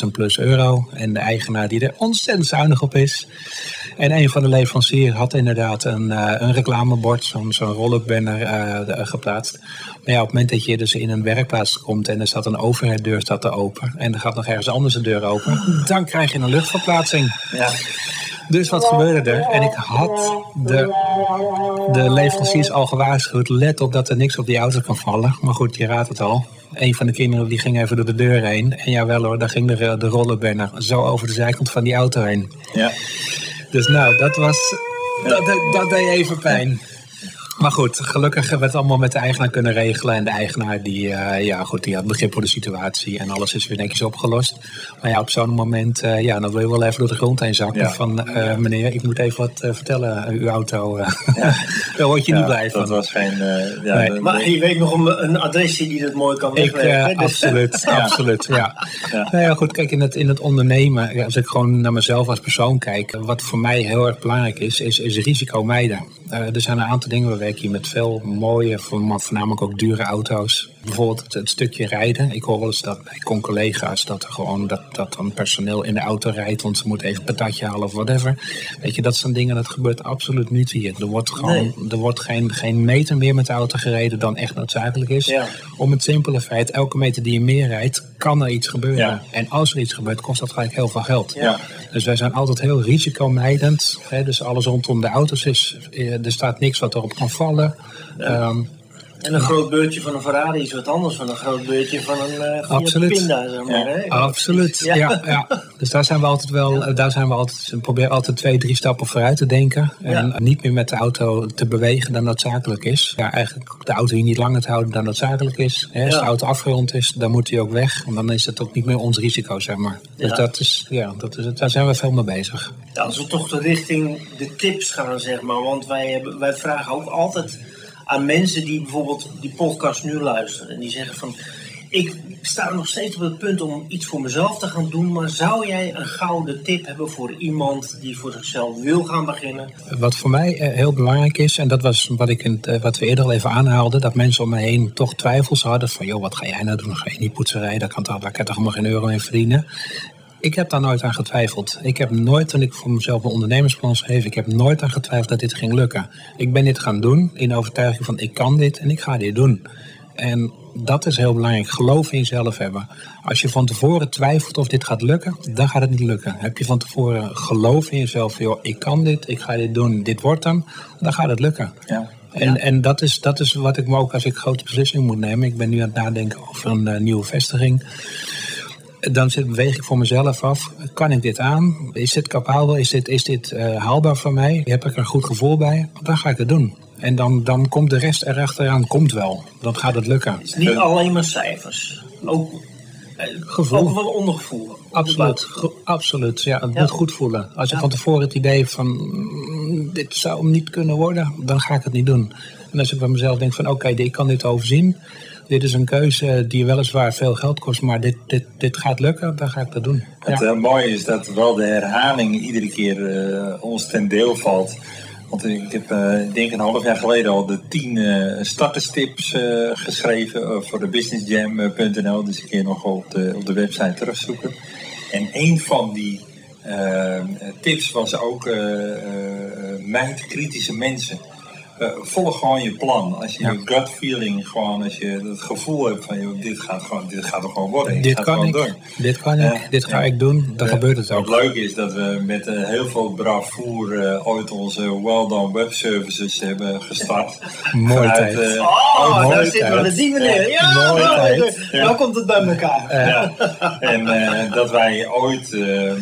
400.000 plus euro. En de eigenaar die er ontzettend zuinig op is. En een van de leveranciers had inderdaad een, uh, een reclamebord, zo'n zo'n roll-up banner uh, geplaatst. Maar ja, op het moment dat je dus in een werkplaats komt en er staat een overheiddeur staat er open en er gaat nog ergens anders een deur open, dan krijg je een luchtverplaatsing. Ja. Dus wat gebeurde er? En ik had de, de leveranciers al gewaarschuwd. Let op dat er niks op die auto kan vallen. Maar goed, je raadt het al. Een van de kinderen die ging even door de deur heen. En jawel hoor, daar ging de, de rollenbanner zo over de zijkant van die auto heen. Ja. Dus nou, dat was... Dat, dat, dat deed even pijn. Maar goed, gelukkig hebben we het allemaal met de eigenaar kunnen regelen. En de eigenaar die, uh, ja, goed, die had begrip voor de situatie. En alles is weer netjes opgelost. Maar ja, op zo'n moment, uh, ja, dan wil je wel even door de grond heen zakken. Ja. Van, uh, meneer, ik moet even wat vertellen. uw auto, ja. daar word je ja, niet blij van. Dat was geen... ja, nee. de, maar je weet nog een, een adresje die dat mooi kan wegwerken. Ik, absoluut, absoluut, ja. ja. Nou ja, goed, kijk, in het, in het ondernemen, als ik gewoon naar mezelf als persoon kijk. Wat voor mij heel erg belangrijk is, is, is risico mijden. Er zijn een aantal dingen waar werk hier met veel mooie, voornamelijk ook dure auto's. Bijvoorbeeld het, stukje rijden. Ik hoor wel eens dat bij con-collega's dat er gewoon dat, dat dan personeel in de auto rijdt, want ze moeten even een patatje halen of whatever. Weet je, dat zijn dingen, dat gebeurt absoluut niet hier. Er wordt gewoon, nee. er wordt geen, geen meter meer met de auto gereden dan echt noodzakelijk is. Ja. Om het simpele feit, elke meter die je meer rijdt, kan er iets gebeuren. Ja. En als er iets gebeurt, kost dat gelijk heel veel geld. Ja. Dus wij zijn altijd heel risicomijdend. Hè? Dus alles rondom de auto's is, er staat niks wat erop kan vallen. Um, En een groot beurtje van een Ferrari is wat anders dan een groot beurtje van een uh, Absoluut. Pinda, zeg maar. Hè? Absoluut, Ja. ja. Ja, Dus daar zijn we altijd wel, daar zijn we altijd, we proberen altijd twee, drie stappen vooruit te denken. En Ja. niet meer met de auto te bewegen dan noodzakelijk is. Ja, eigenlijk de auto hier niet langer te houden dan noodzakelijk is. Hè, Als Ja. de auto afgerond is, dan moet hij ook weg. En dan is het ook niet meer ons risico, zeg maar. Dus Ja. dat is, ja, dat is, het. daar zijn we veel mee bezig. Ja, als we toch richting de tips gaan, zeg maar. Want wij, hebben, wij vragen ook altijd aan mensen die bijvoorbeeld die podcast nu luisteren. En die zeggen van, ik sta nog steeds op het punt om iets voor mezelf te gaan doen. Maar zou jij een gouden tip hebben voor iemand die voor zichzelf wil gaan beginnen? Wat voor mij eh, heel belangrijk is, en dat was wat, ik eh, wat we eerder al even aanhaalden, dat mensen om me heen toch twijfels hadden van, joh, wat ga jij nou doen? Ga je niet poetserij? Daar kan daar kan toch helemaal geen euro in verdienen? Ik heb daar nooit aan getwijfeld. Ik heb nooit, toen ik voor mezelf een ondernemersplan schreef, ik heb nooit aan getwijfeld dat dit ging lukken. Ik ben dit gaan doen in de overtuiging van, ik kan dit en ik ga dit doen. En dat is heel belangrijk. Geloof in jezelf hebben. Als je van tevoren twijfelt of dit gaat lukken, dan gaat het niet lukken. Heb je van tevoren geloof in jezelf, joh, ik kan dit, ik ga dit doen, dit wordt hem, dan gaat het lukken. Ja. En, en dat, is, dat is wat ik me ook als ik grote beslissingen moet nemen. Ik ben nu aan het nadenken over een eh, nieuwe vestiging. Dan zit, beweeg ik voor mezelf af. Kan ik dit aan? Is dit capabel? Is dit, is dit eh, haalbaar voor mij? Heb ik er een goed gevoel bij? Dan ga ik het doen. En dan, dan komt de rest erachteraan, komt wel. Dan gaat het lukken. Het is niet alleen maar cijfers. Ook, eh, Gevoel. ook wel ondergevoel. Absoluut, Ge- absoluut. Ja, het Ja. moet goed voelen. Als je Ja. van tevoren het idee hebt van mm, dit zou hem niet kunnen worden, dan ga ik het niet doen. En als ik bij mezelf denk van oké, ik kan dit overzien. Dit is een keuze die weliswaar veel geld kost, maar dit, dit, dit gaat lukken, dan ga ik dat doen. Het Ja. eh, mooie is dat wel de herhaling iedere keer eh, ons ten deel valt. Want ik heb, eh, ik denk een half jaar geleden al de tien eh, starterstips geschreven voor de businessjam.nl. Dus ik kun je nog op de, op de website terugzoeken. En een van die tips was ook eh, mijd kritische mensen. Eh, volg gewoon je plan. Als je Ja. je gut feeling gewoon, als je het gevoel hebt van joh, dit gaat gewoon, dit gaat er gewoon worden. Dit gaat kan gewoon ik, door. dit kan ik, Ja. dit ga ik doen, dan Ja. gebeurt het ook. Het leuke is dat we met eh, heel veel bravoer eh, ooit onze Well Done Web Services hebben gestart. Vanuit, tijd. eh, Oh, daar zitten we tijd. met die meneer. Ja, Mooie nou, tijd. nou komt het bij elkaar. ja. En eh, dat wij ooit eh, eh,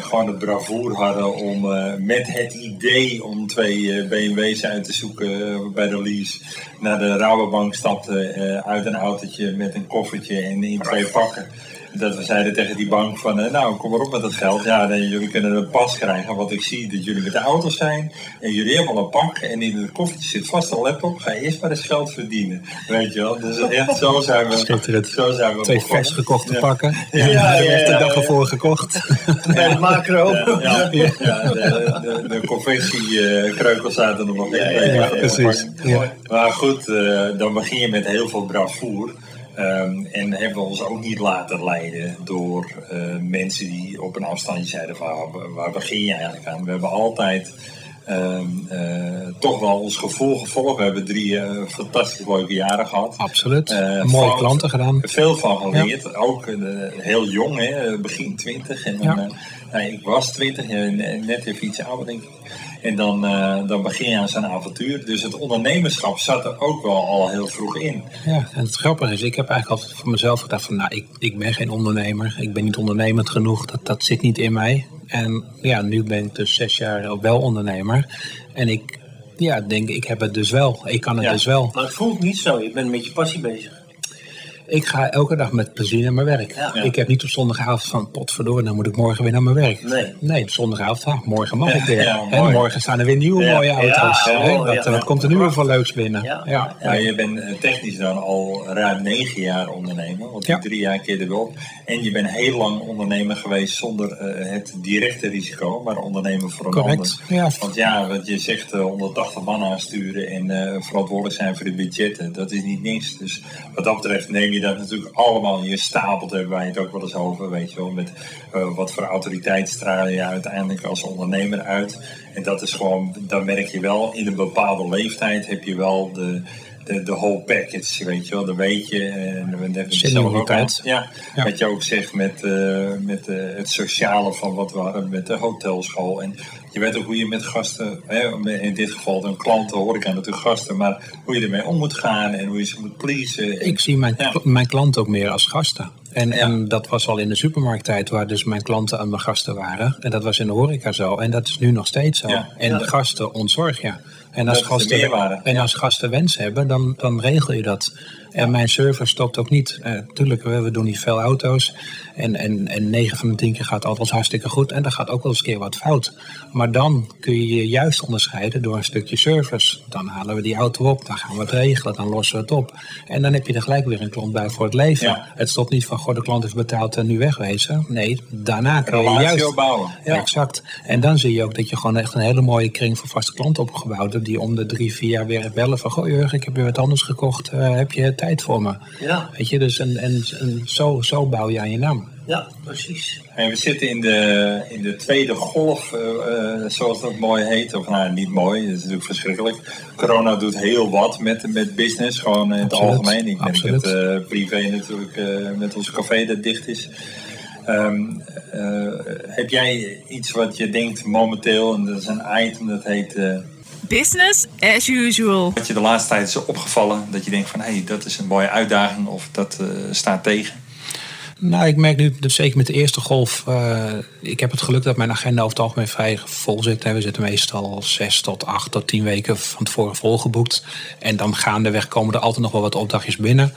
gewoon het bravoer hadden om eh, met het idee om twee eh, BMW's uit te zoeken eh, bij de lease naar de Rabobank stapte eh, uit een autootje met een koffertje en in twee pakken. Dat we zeiden tegen die bank van, eh, nou kom maar op met dat geld. Ja, nee, jullie kunnen een pas krijgen, want ik zie dat jullie met de auto's zijn. En jullie hebben al een pak en in het koffertje zit vast een laptop. Ga eerst maar eens geld verdienen. Weet je wel, dus echt zo zijn we, Schitterend. zo zijn we Twee begonnen. vers gekochte Ja. pakken. Ja, Ja, ja, de dag ervoor gekocht. Bij de macro. Ja, ja, ja, de, de, de confectiekreukels zaten er nog in. ja, ja, precies. Ja. Maar goed, eh, dan begin je met heel veel bravoer. Ehm, en hebben we ons ook niet laten leiden door eh, mensen die op een afstandje zeiden van waar, waar begin je eigenlijk aan? We hebben altijd ehm, eh, toch wel ons gevoel gevolgd. We hebben drie eh, fantastisch leuke jaren gehad. Absoluut. Mooie van- klanten gedaan. Veel van geleerd. Ook heel jong, hè, begin 20. En Ja. nou, ik was 20, eh, net even iets ouder denk ik. En dan, eh, dan begin je aan zo'n avontuur. Dus het ondernemerschap zat er ook wel al heel vroeg in. Ja, en het grappige is, ik heb eigenlijk altijd voor mezelf gedacht van, nou, ik, ik ben geen ondernemer. Ik ben niet ondernemend genoeg, dat, dat zit niet in mij. En ja, nu ben ik dus zes jaar wel ondernemer. En ik ja, denk, ik heb het dus wel. Ik kan het Ja. dus wel. Maar het voelt niet zo. Je bent met je passie bezig. Ik ga elke dag met plezier naar mijn werk. Ja. Ik heb niet op zondagavond van, potverdorie, dan moet ik morgen weer naar mijn werk. Nee. Nee, op zondagavond, ah, morgen mag ik weer. Ja, en morgen staan er weer nieuwe Ja. mooie auto's. Wat, ja. wat komt er nu weer voor leuks binnen? Ja. Ja. Ja, je bent eh, technisch dan al ruim negen jaar ondernemer. Want Ja. die drie jaar keer erop. En je bent heel lang ondernemer geweest zonder eh, het directe risico. Maar ondernemer voor een Correct. ander. Ja. Want ja, wat je zegt, eh, 180 man aansturen en eh, verantwoordelijk zijn voor de budgetten, dat is niet niks. Dus wat dat betreft neem je dat natuurlijk allemaal je stapel, daar hebben wij het ook wel eens over, weet je wel, met eh, wat voor autoriteit straal je uiteindelijk als ondernemer uit. En dat is gewoon, dan merk je wel, in een bepaalde leeftijd heb je wel de, de, de whole package, weet je wel. Dan weet je, en we hebben het zelf ook al, Senioriteit. ja, Ja. wat je ook zegt met, eh, met eh, het sociale van wat we hadden met de hotelschool. En je weet ook hoe je met gasten, hè, in dit geval een klant, hoor ik aan natuurlijk gasten, maar hoe je ermee om moet gaan en hoe je ze moet pleasen. Ik zie mijn, mijn klanten ook meer als gasten. En, en dat was al in de supermarkttijd, waar dus mijn klanten aan mijn gasten waren. En dat was in de horeca zo. En dat is nu nog steeds zo. En de gasten ontzorg je. En als, gasten, en als gasten wens hebben, dan, dan regel je dat. En mijn server stopt ook niet. Uh, tuurlijk, we, we doen niet veel auto's. En, en, en 9 van de 10 keer gaat alles hartstikke goed. En er gaat ook wel eens een keer wat fout. Maar dan kun je je juist onderscheiden door een stukje service. Dan halen we die auto op, dan gaan we het regelen, dan lossen we het op. En dan heb je er gelijk weer een klant bij voor het leven. Het stopt niet van, goh, de klant is betaald en nu wegwezen. Nee, daarna kun je juist... opbouwen. Ja, exact. En dan zie je ook dat je gewoon echt een hele mooie kring van vaste klanten opgebouwd hebt. Die om de drie, vier jaar weer bellen van, goh Jurgen, ik heb weer wat anders gekocht. Uh, heb je tijd voor me? Ja. Weet je, dus en, en, en zo, zo bouw je aan je naam. Ja, precies. En we zitten in de, in de tweede golf, uh, uh, zoals dat mooi heet. Of nou, niet mooi, dat is natuurlijk verschrikkelijk. Corona doet heel wat met, met business, gewoon in het algemeen. Ik denk het uh, privé natuurlijk met ons café dat dicht is. Um, heb jij iets wat je denkt momenteel, en dat is een item dat heet... Business as usual. Wat je de laatste tijd is opgevallen, dat je denkt van hé, hey, dat is een mooie uitdaging of dat staat tegen? Nou, ik merk nu, dus zeker met de eerste golf, uh, ik heb het geluk dat mijn agenda over het algemeen vrij vol zit. We zitten meestal zes tot acht tot tien weken van tevoren volgeboekt. En dan gaandeweg komen er altijd nog wel wat opdrachtjes binnen.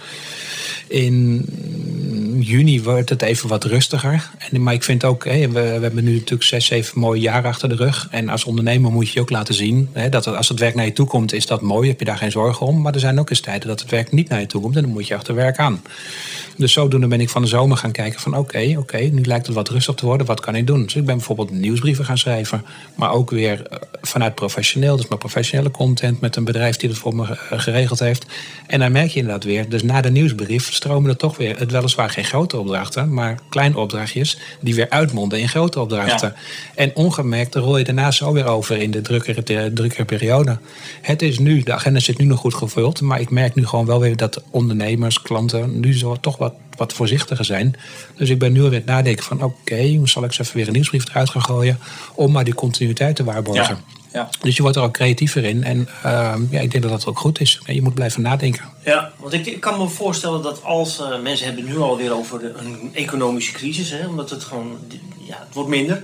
In juni wordt het even wat rustiger. En, maar ik vind ook, we, hebben nu natuurlijk zes, zeven mooie jaren achter de rug. En als ondernemer moet je ook laten zien dat als het werk naar je toe komt, is dat mooi. Heb je daar geen zorgen om. Maar er zijn ook eens tijden dat het werk niet naar je toe komt. En dan moet je achter werk aan. Dus zodoende ben ik van de zomer gaan kijken van oké, oké, nu lijkt het wat rustig te worden. Wat kan ik doen? Dus ik ben bijvoorbeeld nieuwsbrieven gaan schrijven. Maar ook weer eh, vanuit professioneel. Dus mijn professionele content met een bedrijf die dat voor me eh, geregeld heeft. En dan merk je inderdaad weer, dus na de nieuwsbrief stromen er toch weer, het weliswaar geen grote opdrachten, maar kleine opdrachtjes die weer uitmonden in grote opdrachten. En ongemerkt rol je daarna zo weer over in de drukkere, drukkere periode. Het is nu, de agenda zit nu nog goed gevuld, maar ik merk nu gewoon wel weer dat ondernemers, klanten nu zo toch wat, wat voorzichtiger zijn. Dus ik ben nu aan het nadenken van oké, hoe zal ik eens even weer een nieuwsbrief eruit gaan gooien om maar die continuïteit te waarborgen. Ja. Dus je wordt er ook creatiever in. En uh, ja, ik denk dat dat ook goed is. Je moet blijven nadenken. Ja, want ik, ik kan me voorstellen dat als uh, mensen hebben nu alweer over de, een economische crisis, hè, omdat het gewoon, ja, het wordt minder.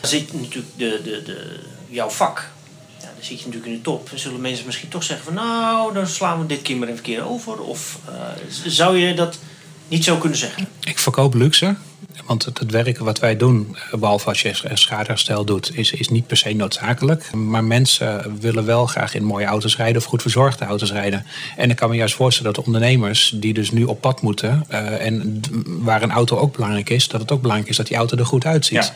Dan zit natuurlijk de, de, de, jouw vak, ja, dan zit je natuurlijk in de top. En zullen mensen misschien toch zeggen van nou, dan slaan we dit keer maar even keer over. Of uh, zou je dat niet zo kunnen zeggen? Ik verkoop luxe. Want het, werk wat wij doen, eh, behalve als je schadeherstel doet, is, is niet per se noodzakelijk. Maar mensen willen wel graag in mooie auto's rijden of goed verzorgde auto's rijden. En ik kan me juist voorstellen dat ondernemers die dus nu op pad moeten, uh, en waar een auto ook belangrijk is, dat het ook belangrijk is dat die auto er goed uitziet. Ja.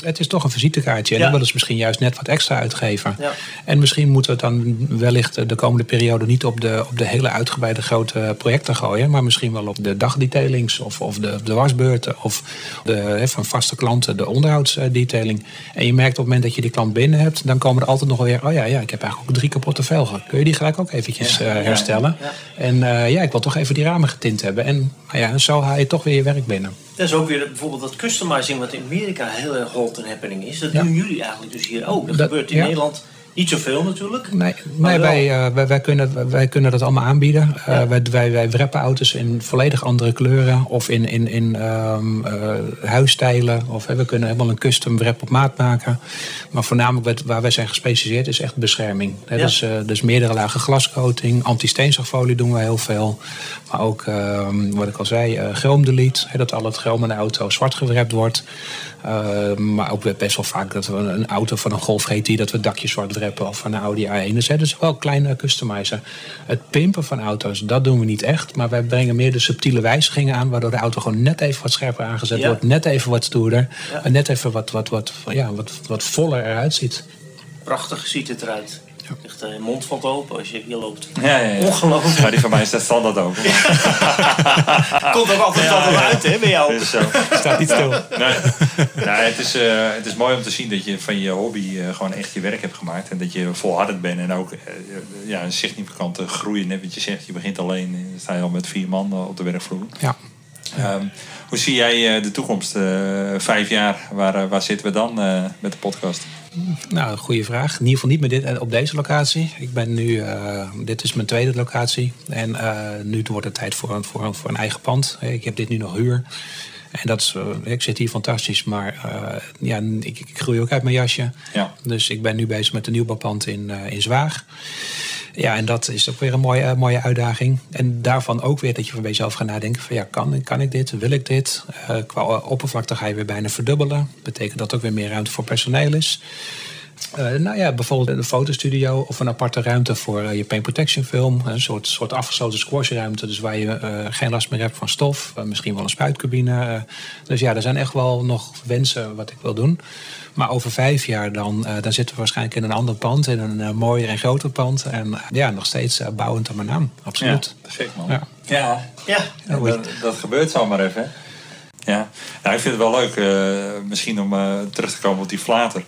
Het is toch een visitekaartje. En ja. dan willen ze misschien juist net wat extra uitgeven. Ja. En misschien moeten we het dan wellicht de komende periode niet op de, op de hele uitgebreide grote projecten gooien. Maar misschien wel op de dagdetailings of, of de, de wasbeurten. Of de, van vaste klanten de onderhoudsdetailing. En je merkt op het moment dat je die klant binnen hebt, dan komen er altijd nog weer. Oh ja, ja ik heb eigenlijk ook drie kapotte velgen. Kun je die gelijk ook eventjes uh, herstellen? En uh, ja, ik wil toch even die ramen getint hebben. En nou ja, zo haal je toch weer je werk binnen. Dat is ook weer bijvoorbeeld dat customizing wat in Amerika heel erg hot een happening is. Dat doen jullie eigenlijk dus hier ook. Dat, gebeurt in Nederland niet zoveel natuurlijk. Nee, nee wij, uh, wij, wij, kunnen, wij kunnen dat allemaal aanbieden. Uh, wij, wij, wij wrappen auto's in volledig andere kleuren of in, in, in um, uh, huisstijlen. Of we kunnen helemaal een custom wrap op maat maken. Maar voornamelijk waar wij zijn gespecialiseerd is echt bescherming. Ja. Dus, dus meerdere lagen glascoating, anti-steenzaagfolie doen we heel veel. Maar ook, ehm, wat ik al zei, uh, delete. dat al het chrome in de auto zwart gewrapt wordt. Uh, maar ook best wel vaak dat we een auto van een Golf GT... dat we dakjes zwart wrappen of van een Audi A1. Dus is wel kleine customizer. Het pimpen van auto's, dat doen we niet echt. Maar wij brengen meer de subtiele wijzigingen aan... waardoor de auto gewoon net even wat scherper aangezet ja. wordt. Net even wat stoerder. Ja. En net even wat, wat, wat, ja, wat, wat voller eruit ziet. Prachtig ziet het eruit. Ja. Echt, uh, je mond valt open als je hier loopt. Ja, ja, ja. Ongelooflijk. Maar die van mij is dat standaard ook. Komt ook altijd ja, ja. uit, hè, bij jou. Dus zo. Staat niet stil. Nee, nee het, is, uh, het is mooi om te zien dat je van je hobby uh, gewoon echt je werk hebt gemaakt. En dat je volhardend bent. En ook ja, een significante groei. Net wat je zegt, je begint alleen. Sta je al met vier man op de werkvloer. Ja. Ehm, hoe zie jij eh, de toekomst? Eh, vijf jaar, waar, eh, waar zitten we dan met de podcast? Nou, goede vraag. In ieder geval niet met dit, op deze locatie. Ik ben nu, dit is mijn tweede locatie. En nu wordt het tijd voor, een- voor, een- voor een eigen pand. Ik heb dit nu nog huur. En dat is, ik zit hier fantastisch, maar ja, ik, ik groei ook uit mijn jasje. Ja. Dus ik ben nu bezig met een nieuwbouwpand in, in Zwaag. Ja, en dat is ook weer een mooie, eh, mooie uitdaging. En daarvan ook weer dat je van bij jezelf gaat nadenken: van ja, kan, kan ik dit? Wil ik dit? Eh, qua oppervlakte ga je weer bijna verdubbelen. Betekent dat ook weer meer ruimte voor personeel is. Eh, nou ja, bijvoorbeeld een fotostudio of een aparte ruimte voor je paint protection film. Een soort, soort afgesloten squashruimte, dus waar je geen last meer hebt van stof. Misschien wel een spuitcabine. dus ja, er zijn echt wel nog wensen wat ik wil doen. Maar over vijf jaar dan, eh, dan zitten we waarschijnlijk in een ander pand. In een eh, mooier en groter pand. En eh, ja, nog steeds eh, bouwend aan mijn naam. Absoluut. Ja, gek man. Ja. Ja, dat, dat gebeurt zomaar even. hè? Ja. Nou, ik vind het wel leuk, eh, misschien om eh, terug te komen op die flater.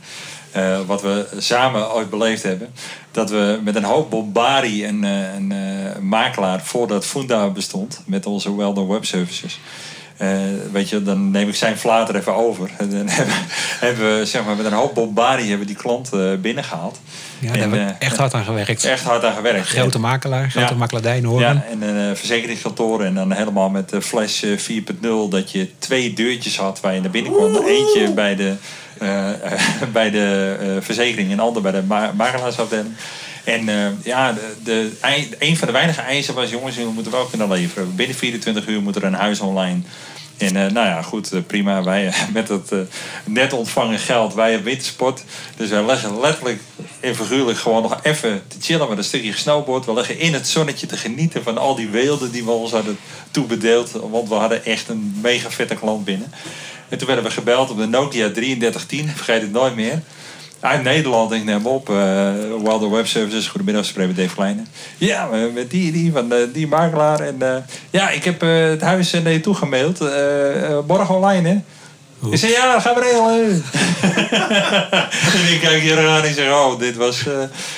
Eh, wat we samen ooit beleefd hebben. Dat we met een hoop bombardie en eh, een eh, makelaar voordat Funda bestond. Met onze well-known web services. Eh, weet je, dan neem ik zijn flater even over. En dan hebben, hebben we zeg maar, met een hoop bombardie hebben die klant eh, binnengehaald. Ja, daar En, hebben we eh, echt hard aan gewerkt. Echt hard aan gewerkt. Grote makelaar, grote Ja. makelaardij. Ja, en een uh, verzekeringskantoor. En dan helemaal met de Flash eh, 4.0. Dat je twee deurtjes had waar je naar binnen kon. Eentje bij de, eh, bij de eh, verzekering en ander bij de ma makelaarsafdeling. En eh, ja, de, een van de weinige eisen was... jongens, jullie moeten wel kunnen leveren. Binnen 24 uur moet er een huis online... En eh, nou ja, goed, eh, prima. Wij met eh, net ontvangen geld, wij hebben wintersport. Dus wij leggen letterlijk en figuurlijk gewoon nog even te chillen met een stukje snowboard. We leggen in het zonnetje te genieten van al die weelden die we ons hadden toebedeeld. Want we hadden echt een mega vette klant binnen. En toen werden we gebeld op de Nokia 3310, vergeet het nooit meer. Uit Nederland, ik neem op. eh Wilder Web Services, goedemiddag, spreek met Dave Kleine. Ja, met die, die, van eh, die makelaar. En eh, ja, ik heb het huis naar je toegemaild. morgen online, hè? Ik zei, ja, dat gaan we regelen. en ik kijk hier aan en zeg, oh, dit was...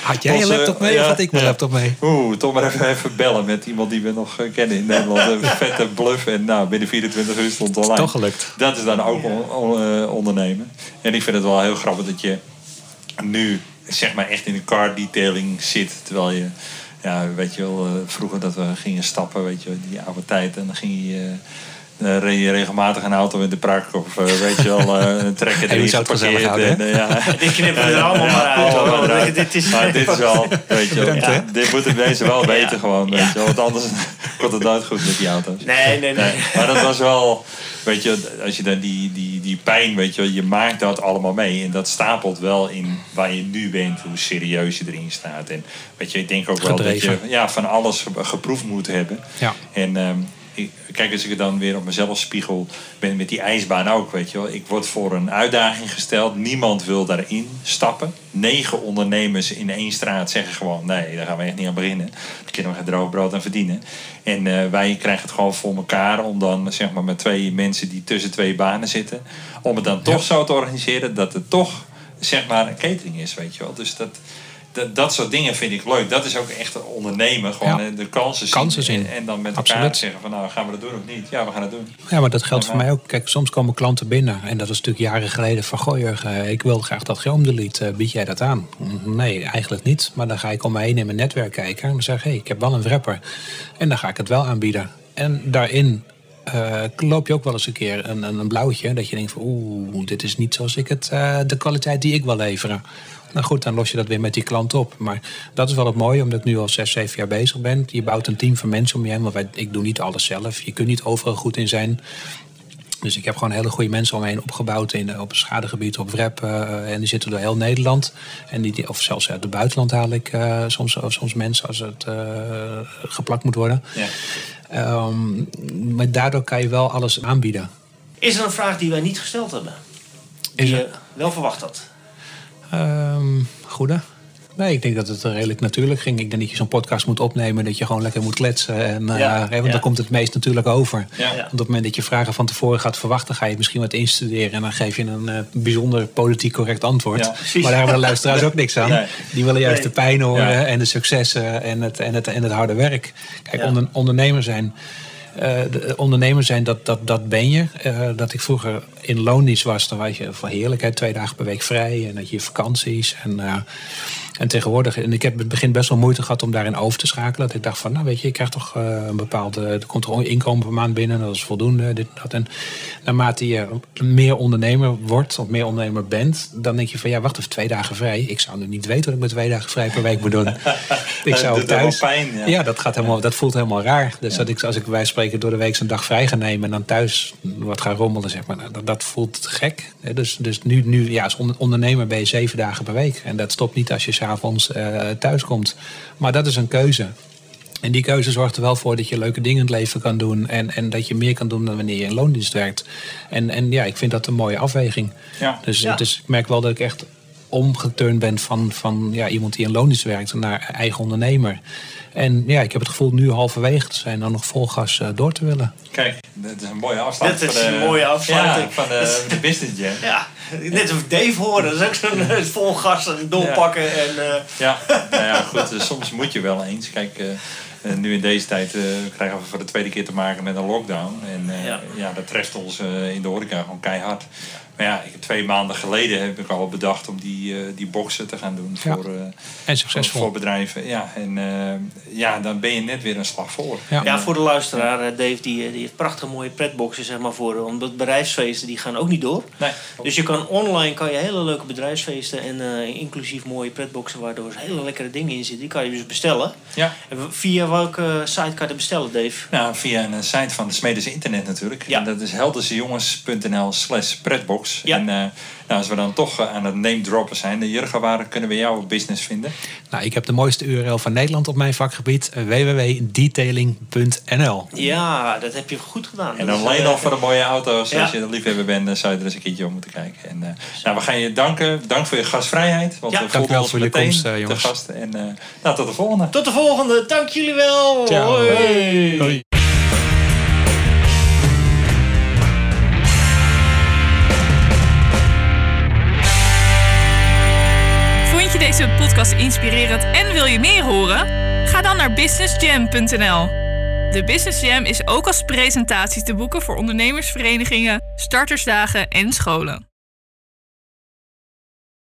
Had jij je onze- laptop mee ja, of had ik mijn ja. laptop mee? Oeh, toch maar even, even bellen met iemand die we nog kennen in Nederland. Een vette bluff. En nou, binnen 24 uur stond het online. Toch gelukt. Dat is dan ook on- on- ondernemen. En ik vind het wel heel grappig dat je nu zeg maar echt in de car detailing zit. Terwijl je, ja, weet je wel, eh, vroeger dat we gingen stappen, weet je wel, die oude tijd. En dan ging je... eh, reed je regelmatig een auto in de prak of eh, weet je wel, eh, een trekker erin geparkeerd. en, ja. Dit knippen we er allemaal maar uit. Oh, Dit- is, maar dit is wel, weet je wel, ja, dit moeten mensen wel weten gewoon, weet je wel. Want anders komt het nooit goed met die auto's. Nee, nee, nee. Maar dat was wel, weet je, als je dan die, die, die pijn, weet je je maakt dat allemaal mee. En dat stapelt wel in waar je nu bent, hoe serieus je erin staat. En weet je, ik denk ook wel Gedreven. dat je ja, van alles ge- geproefd moet hebben. Ja. En ehm, ik, kijk, als ik het dan weer op mezelf spiegel, ben met die ijsbaan ook, weet je wel. Ik word voor een uitdaging gesteld. Niemand wil daarin stappen. Negen ondernemers in één straat zeggen gewoon, nee, daar gaan we echt niet aan beginnen. Daar kunnen we geen droog brood aan verdienen. En eh, wij krijgen het gewoon voor elkaar om dan, zeg maar, met twee mensen die tussen twee banen zitten, om het dan toch zo te organiseren dat het toch, zeg maar, een catering is, weet je wel. Dus dat... Dat, dat soort dingen vind ik leuk. Dat is ook echt ondernemen. Gewoon Ja. eh, de kansen zien. Kansen zien. En, en dan met elkaar Absoluut. zeggen van nou gaan we dat doen of niet. Ja, we gaan het doen. Ja, maar dat geldt voor mij ook. Kijk, soms komen klanten binnen. En dat is natuurlijk jaren geleden van... Goh Jurgen, eh, ik wil graag dat Chrome Delete. Eh, bied jij dat aan? Mm, Nee, eigenlijk niet. Maar dan ga ik om me heen in mijn netwerk kijken. En dan zeg ik, hey, ik heb wel een wrapper. En dan ga ik het wel aanbieden. En daarin loop je ook wel eens een keer een, een, blauwtje. Dat je denkt van oeh, dit is niet zoals ik het... de kwaliteit die ik wil leveren. Nou goed, dan los je dat weer met die klant op. Maar dat is wel het mooie, omdat ik nu al zes, zeven jaar bezig ben. Je bouwt een team van mensen om je heen. Want wij, ik doe niet alles zelf. Je kunt niet overal goed in zijn. Dus ik heb gewoon hele goede mensen om me heen opgebouwd in, op het schadegebied, op WREP. eh, en die zitten door heel Nederland. En die, of zelfs uit het buitenland haal ik eh, soms, soms mensen als het eh, geplakt moet worden. Ja. Ehm, maar daardoor kan je wel alles aanbieden. Is er een vraag die wij niet gesteld hebben? Is Die je wel verwacht had? Ehm goede. Nee, ik denk dat het redelijk natuurlijk ging. Ik denk dat je zo'n podcast moet opnemen, dat je gewoon lekker moet kletsen. En, eh, Ja, want ja. dan komt het meest natuurlijk over. Ja. Want op het moment dat je vragen van tevoren gaat verwachten, ga je misschien wat instuderen. En dan geef je een eh, bijzonder politiek correct antwoord. Maar daar hebben de luisteraars ook niks aan. Nee. Die willen juist Nee. de pijn horen en de successen en het, en, het, en het harde werk. Kijk, onder, ondernemer zijn. Eh, de ondernemer zijn, dat, dat, dat ben je. Eh, dat ik vroeger in loondienst was, dan was je van heerlijkheid twee dagen per week vrij. En dat je vakanties. En, en tegenwoordig, en ik heb in het begin best wel moeite gehad om daarin over te schakelen. Dat ik dacht van, nou weet je, ik krijg toch een bepaalde, er komt inkomen per maand binnen. Dat is voldoende, dit dat. En naarmate je meer ondernemer wordt, of meer ondernemer bent, dan denk je van, ja wacht even, twee dagen vrij. Ik zou nu niet weten wat ik met twee dagen vrij per week moet doen. ik zou thuis, pijn, ja. ja. dat, gaat helemaal, dat voelt helemaal raar. Dus dat ik, als ik bij spreken door de week een dag vrij ga nemen en dan thuis wat ga rommelen, zeg maar, nou, dat, dat voelt gek. Dus, dus nu, nu, ja, als ondernemer ben je zeven dagen per week. En dat stopt niet als je s'avonds uh, thuis komt. Maar dat is een keuze. En die keuze zorgt er wel voor dat je leuke dingen in het leven kan doen. En, en dat je meer kan doen dan wanneer je in loondienst werkt. En, en ja, ik vind dat een mooie afweging. Ja. Dus, ja. dus ik merk wel dat ik echt omgeturnd ben van, van ja, iemand die in loondienst werkt naar eigen ondernemer. En ja, ik heb het gevoel nu halverwege te zijn dan nog vol gas uh, door te willen. Kijk, dat is een mooie afsluiting. Dat is een mooie afsluiting. Ja, van de, de business jam. Ja, net als Dave horen. Dat is ook zo'n uh, vol gas en doorpakken. Ja. En, uh... ja, nou ja, goed. soms moet je wel eens. Kijk, uh, nu in deze tijd krijgen we voor de tweede keer te maken met een lockdown. En ja. ja. dat treft ons in de horeca gewoon keihard. Maar ja, twee maanden geleden heb ik al bedacht om die, uh, die boxen te gaan doen voor, uh, en succesvol. voor, voor bedrijven. Ja, en uh, ja, dan ben je net weer een slag voor. Ja, ja voor de luisteraar, Dave, die, die heeft prachtige mooie pretboxen zeg maar, voor. Omdat bedrijfsfeesten die gaan ook niet door. Nee. Dus je kan online kan je hele leuke bedrijfsfeesten en inclusief mooie pretboxen waardoor hele lekkere dingen in zitten. Die kan je dus bestellen. Ja. En via welke site kan je dat bestellen, Dave? Nou, via een site van de Smedes Internet natuurlijk. Ja. En dat is heldersejongens.nl slash pretbox. Ja. En uh, nou, als we dan toch aan het name droppen zijn, de Jurgen, waar kunnen we jouw business vinden? Nou, ik heb de mooiste URL van Nederland op mijn vakgebied: www.detailing.nl. Ja, dat heb je goed gedaan. En dan alleen al voor de mooie auto's. Ja. Als je een liefhebber bent, dan zou je er eens een keertje op moeten kijken. En uh, nou, we gaan je danken. Dank voor je gastvrijheid. Want ja, we voelden ons voor je komst, uh, te gast. En uh, nou, tot de volgende. Tot de volgende. Dank jullie wel. Ciao. Hoi. Hoi. Deze podcast inspirerend en wil je meer horen? Ga dan naar businessjam.nl. De Business Jam is ook als presentatie te boeken voor ondernemersverenigingen, startersdagen en scholen.